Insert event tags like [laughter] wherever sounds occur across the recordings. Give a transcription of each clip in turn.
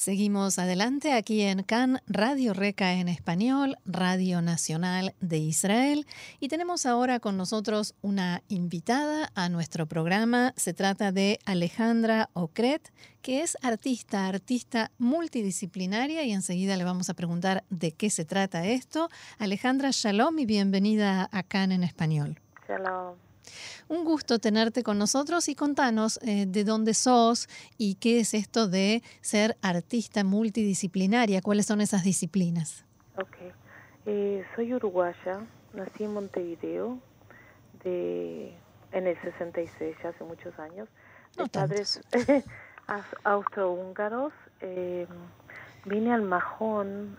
Seguimos adelante aquí en CAN, Radio Reca en español, Radio Nacional de Israel. Y tenemos ahora con nosotros una invitada a nuestro programa. Se trata de Alejandra Ocret, que es artista, artista multidisciplinaria. Y enseguida le vamos a preguntar de qué se trata esto. Alejandra, shalom y bienvenida a CAN en español. Shalom. Un gusto tenerte con nosotros y contanos eh, de dónde sos y qué es esto de ser artista multidisciplinaria, cuáles son esas disciplinas. Ok, eh, soy uruguaya, nací en Montevideo de, en el 66, ya hace muchos años. No padres [laughs] austrohúngaros. Eh, vine al Majón,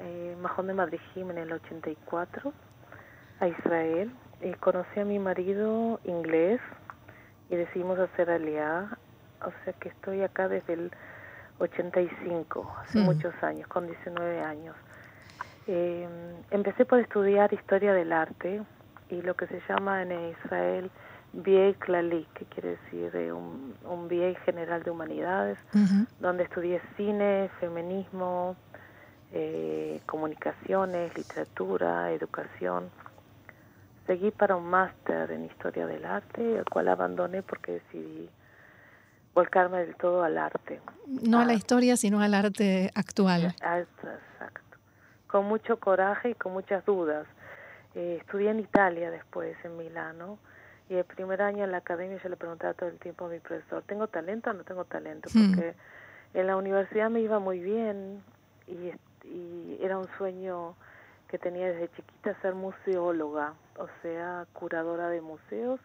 eh, Majón de Madrid en el 84, a Israel y conocí a mi marido inglés y decidimos hacer aliá, o sea que estoy acá desde el 85, hace muchos años, con 19 años. Eh, empecé por estudiar historia del arte y lo que se llama en Israel BA Klali, que quiere decir eh, un, un BA general de humanidades, donde estudié cine, feminismo, eh, comunicaciones, literatura, educación seguí para un máster en historia del arte, el cual abandoné porque decidí volcarme del todo al arte. No a la ah. historia, sino al arte actual. Exacto. Con mucho coraje y con muchas dudas. Eh, estudié en Italia después, en Milano, y el primer año en la academia yo le preguntaba todo el tiempo a mi profesor, ¿tengo talento o no tengo talento? Hmm. Porque en la universidad me iba muy bien y, y era un sueño que tenía desde chiquita ser museóloga, o sea, curadora de museos,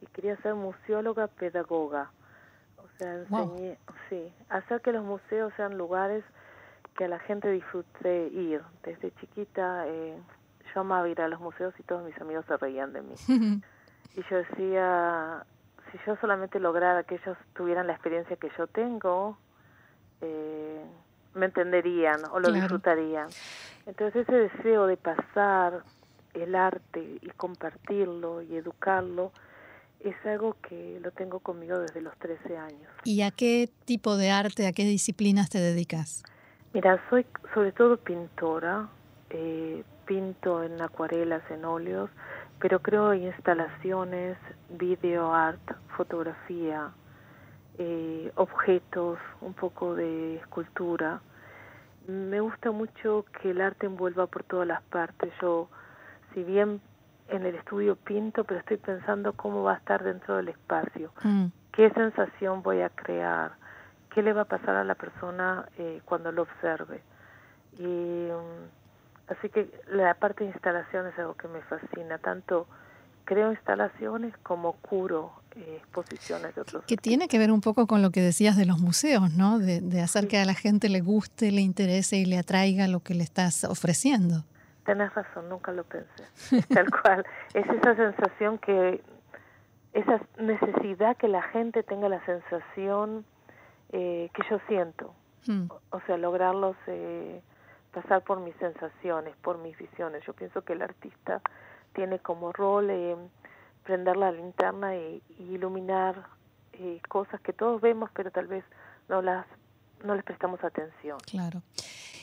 y quería ser museóloga pedagoga. O sea, enseñé, sí, hacer que los museos sean lugares que a la gente disfrute ir. Desde chiquita eh, yo amaba ir a los museos y todos mis amigos se reían de mí. [laughs] y yo decía, si yo solamente lograra que ellos tuvieran la experiencia que yo tengo, eh, me entenderían o lo disfrutarían. Entonces ese deseo de pasar el arte y compartirlo y educarlo es algo que lo tengo conmigo desde los 13 años. ¿Y a qué tipo de arte, a qué disciplinas te dedicas? Mira, soy sobre todo pintora, eh, pinto en acuarelas, en óleos, pero creo instalaciones, video art, fotografía, eh, objetos, un poco de escultura. Me gusta mucho que el arte envuelva por todas las partes. Yo, si bien en el estudio pinto, pero estoy pensando cómo va a estar dentro del espacio, mm. qué sensación voy a crear, qué le va a pasar a la persona eh, cuando lo observe. Y mm, así que la parte de instalación es algo que me fascina, tanto creo instalaciones como curo exposiciones de otros. Que tiene que ver un poco con lo que decías de los museos, ¿no? De, hacer que a la gente le guste, le interese y le atraiga lo que le estás ofreciendo. Tenés razón, nunca lo pensé. Tal [laughs] cual. Es esa sensación que, esa necesidad que la gente tenga la sensación eh, que yo siento. Hmm. O, sea, lograrlos eh, pasar por mis sensaciones, por mis visiones. Yo pienso que el artista tiene como rol eh, prender la linterna e, iluminar eh, cosas que todos vemos, pero tal vez no las no les prestamos atención. Claro.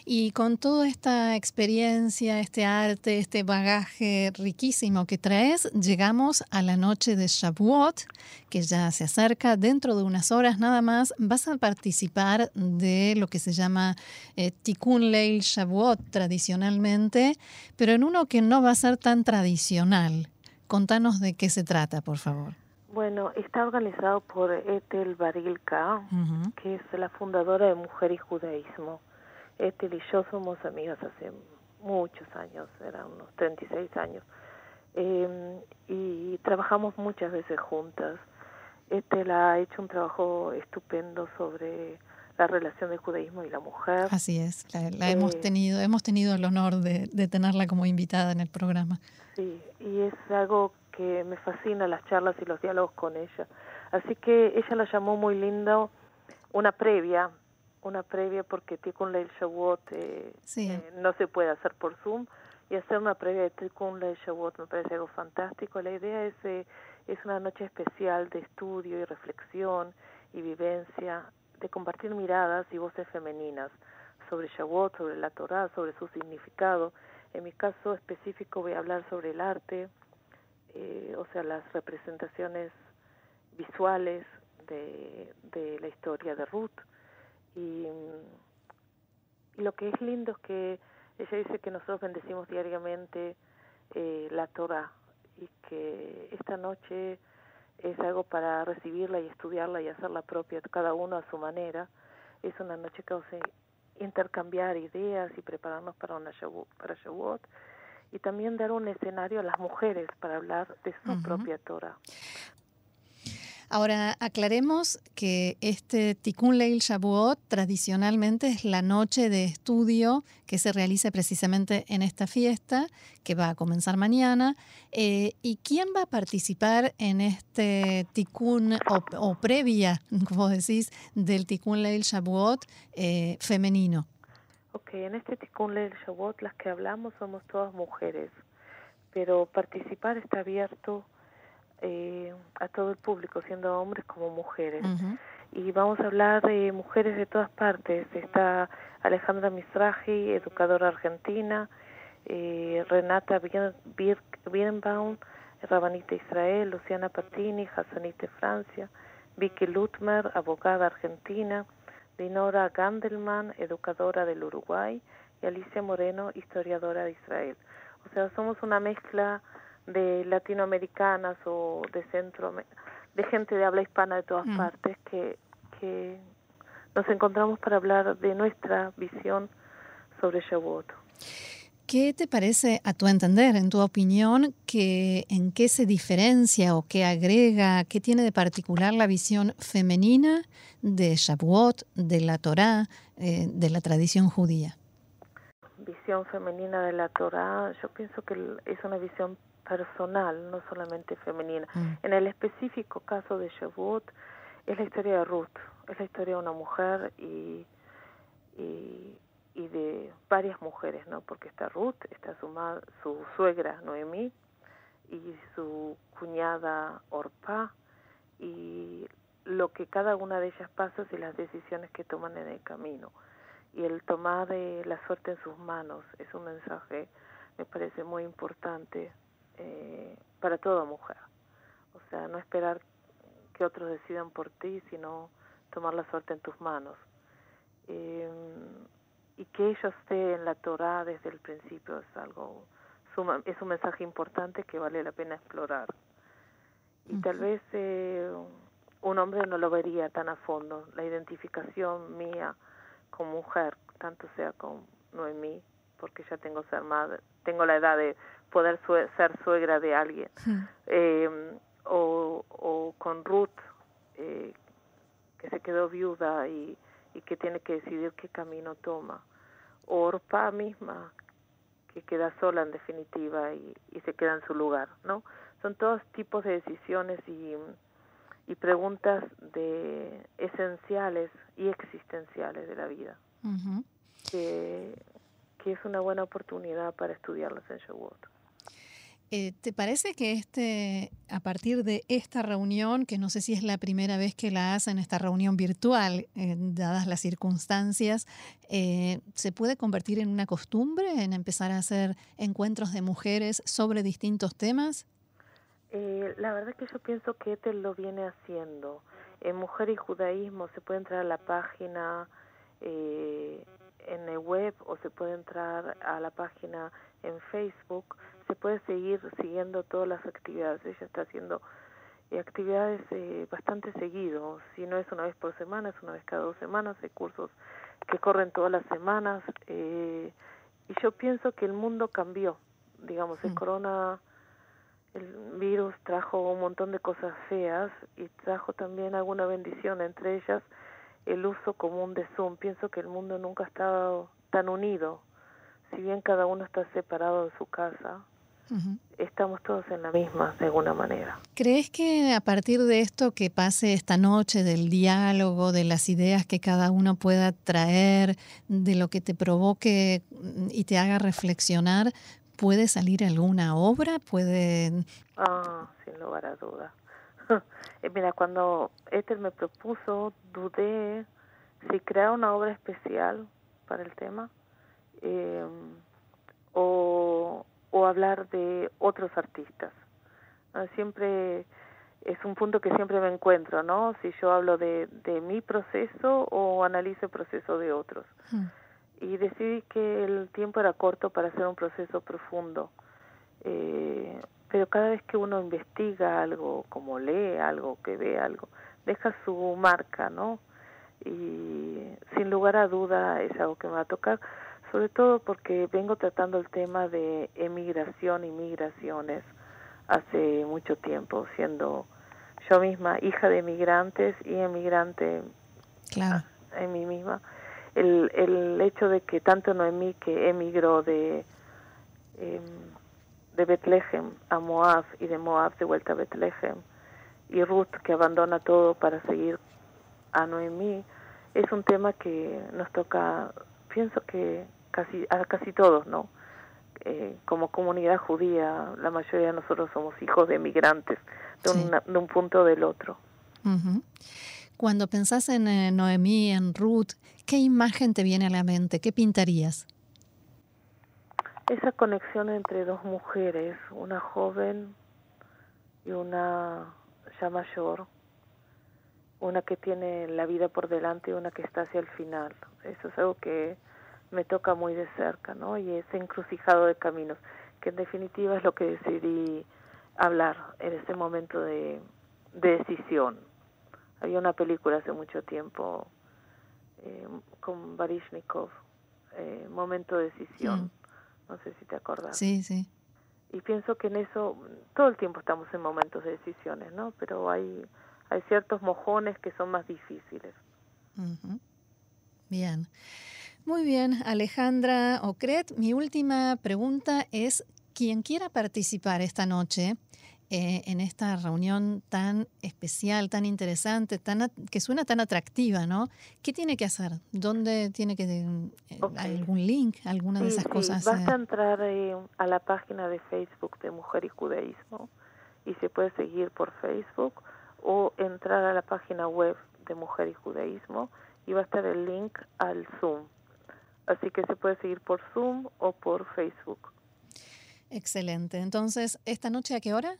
Y con toda esta experiencia, este arte, este bagaje riquísimo que traes, llegamos a la noche de Shavuot, que ya se acerca. Dentro de unas horas nada más vas a participar de lo que se llama eh, Tikkun Leil Shavuot tradicionalmente, pero en uno que no va a ser tan tradicional. Contanos de qué se trata, por favor. Bueno, está organizado por Ethel Barilka, que es la fundadora de Mujer y Judaísmo. Ethel y yo somos amigas hace muchos años, eran unos 36 años, eh, y trabajamos muchas veces juntas. Ethel ha hecho un trabajo estupendo sobre la relación del judaísmo y la mujer. Así es, la, hemos eh, tenido, hemos tenido el honor de, de tenerla como invitada en el programa. Sí, y es algo que me fascina las charlas y los diálogos con ella. Así que ella la llamó muy lindo una previa, una previa porque Tikkun Leil Shavuot eh, eh, no se puede hacer por Zoom y hacer una previa de Tikkun Leil Shavuot me parece algo fantástico. La idea es, eh, es una noche especial de estudio y reflexión y vivencia de compartir miradas y voces femeninas sobre Shavuot, sobre la Torah, sobre su significado. En mi caso específico voy a hablar sobre el arte, eh, o sea, las representaciones visuales de, de la historia de Ruth. Y, lo que es lindo es que ella dice que nosotros bendecimos diariamente eh, la Torah y que esta noche es algo para recibirla y estudiarla y hacerla propia, cada uno a su manera. Es una noche que hace intercambiar ideas y prepararnos para, una para Shavuot y también dar un escenario a las mujeres para hablar de su propia Torah. Ahora, aclaremos que este Tikkun Leil Shavuot tradicionalmente es la noche de estudio que se realiza precisamente en esta fiesta, que va a comenzar mañana. Eh, ¿Y quién va a participar en este Tikkun o, previa, [laughs] como decís, del Tikkun Leil Shavuot eh, femenino? Ok, en este Tikkun Leil Shavuot las que hablamos somos todas mujeres, pero participar está abierto eh, a todo el público, siendo hombres como mujeres. Y vamos a hablar de mujeres de todas partes. Está Alejandra Misraji, educadora argentina, eh, Renata Birnbaum, Rabanita Israel, Luciana Patini, Hassanite Francia, Vicky Lutmer, abogada argentina, Dinora Gandelman, educadora del Uruguay, y Alicia Moreno, historiadora de Israel. O sea, somos una mezcla de latinoamericanas o de centro, de gente de habla hispana de todas mm. partes que, que nos encontramos para hablar de nuestra visión sobre Shavuot. ¿Qué te parece, a tu entender, en tu opinión, que en qué se diferencia o qué agrega, qué tiene de particular la visión femenina de Shavuot, de la Torá, eh, de la tradición judía? Visión femenina de la Torá, yo pienso que es una visión personal, no solamente femenina. Mm. En el específico caso de Shavuot, es la historia de Ruth, es la historia de una mujer y, y, y de varias mujeres, ¿no? Porque está Ruth, está su, su suegra Noemí y su cuñada Orpa y lo que cada una de ellas pasa y las decisiones que toman en el camino. Y el tomar de la suerte en sus manos es un mensaje, me parece muy importante eh, para toda mujer. O sea, no esperar que otros decidan por ti, sino tomar la suerte en tus manos. Eh, y que ella esté en la Torah desde el principio es algo, es un mensaje importante que vale la pena explorar. Y tal vez eh, un hombre no lo vería tan a fondo. La identificación mía como mujer, tanto sea con Noemí, porque ya tengo ser madre, tengo la edad de poder ser suegra de alguien. Eh, o, o, con Ruth, eh, que se quedó viuda y, y, que tiene que decidir qué camino toma. O Orpa misma, que queda sola en definitiva y, y se queda en su lugar, ¿no? Son todos tipos de decisiones y, y preguntas de esenciales y existenciales de la vida. que, que es una buena oportunidad para estudiarlos en Shavuot. Eh, ¿Te parece que este, a partir de esta reunión, que no sé si es la primera vez que la hacen, esta reunión virtual, eh, dadas las circunstancias, eh, se puede convertir en una costumbre, en empezar a hacer encuentros de mujeres sobre distintos temas? la verdad que yo pienso que Ethel lo viene haciendo. En Mujer y Judaísmo se puede entrar a la página en el web o se puede entrar a la página en Facebook se puede seguir siguiendo todas las actividades. Ella está haciendo eh, actividades eh, bastante seguido, si no es una vez por semana, es una vez cada dos semanas, hay cursos que corren todas las semanas. Eh, y yo pienso que el mundo cambió, digamos, el mm. corona, el virus trajo un montón de cosas feas y trajo también alguna bendición, entre ellas el uso común de Zoom. Pienso que el mundo nunca ha estado tan unido, si bien cada uno está separado de su casa, estamos todos en la misma, de alguna manera. ¿Crees que a partir de esto que pase esta noche, del diálogo, de las ideas que cada uno pueda traer, de lo que te provoque y te haga reflexionar, puede salir alguna obra? ¿Puede...? Ah, sin lugar a dudas. [laughs] Eh, mira, cuando Éter me propuso, dudé si crear una obra especial para el tema eh, o, o hablar de otros artistas. Siempre es un punto que siempre me encuentro, ¿no? Si yo hablo de, de mi proceso o analizo el proceso de otros. Hmm. Y decidí que el tiempo era corto para hacer un proceso profundo. Eh, pero cada vez que uno investiga algo, como lee algo, que ve algo, deja su marca, ¿no? Y sin lugar a duda es algo que me va a tocar, sobre todo porque vengo tratando el tema de emigración y migraciones hace mucho tiempo, siendo yo misma hija de emigrantes y emigrante claro. en mí misma. El, el hecho de que tanto Noemí que emigró de, eh, de Betlehem a Moab y de Moab de vuelta a Betlehem y Ruth que abandona todo para seguir a Noemí es un tema que nos toca, pienso que casi a casi todos, ¿no? Eh, como comunidad judía, la mayoría de nosotros somos hijos de emigrantes de, de un punto del otro. Cuando pensás en eh, Noemí, en Ruth, ¿qué imagen te viene a la mente? ¿Qué pintarías? Esa conexión entre dos mujeres, una joven y una ya mayor, una que tiene la vida por delante y una que está hacia el final. Eso es algo que me toca muy de cerca, ¿no? Y ese encrucijado de caminos, que en definitiva es lo que decidí hablar en ese momento de, decisión. Había una película hace mucho tiempo eh, con Barishnikov, eh, Momento de Decisión. No sé si te acuerdas. Sí, sí. Y pienso que en eso todo el tiempo estamos en momentos de decisiones, ¿no? Pero hay, hay ciertos mojones que son más difíciles. Bien. Muy bien, Alejandra Ocret. Mi última pregunta es, quien quiera participar esta noche eh, en esta reunión tan especial, tan interesante, tan que suena tan atractiva, ¿no? ¿Qué tiene que hacer? ¿Dónde tiene que eh, algún link, alguna de esas cosas? Vas a eh? entrar a la página de Facebook de Mujer y Judaísmo y se puede seguir por Facebook o entrar a la página web de Mujer y Judaísmo y va a estar el link al Zoom. Así que se puede seguir por Zoom o por Facebook. Excelente. Entonces, ¿esta noche a qué hora?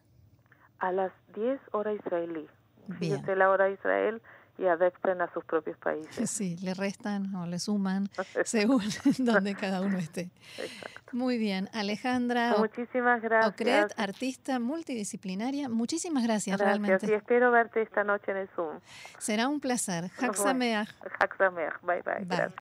a las 10 hora israelí. Fíjate la hora de Israel y adapten a sus propios países. [laughs] Sí, le restan o le suman [laughs] según [laughs] donde cada uno esté. Muy bien, Alejandra. Muchísimas gracias. Ocret, artista multidisciplinaria. Muchísimas gracias, gracias, realmente. Y espero verte esta noche en el Zoom. Será un placer. Haxameach. Bye, bye. bye. Gracias.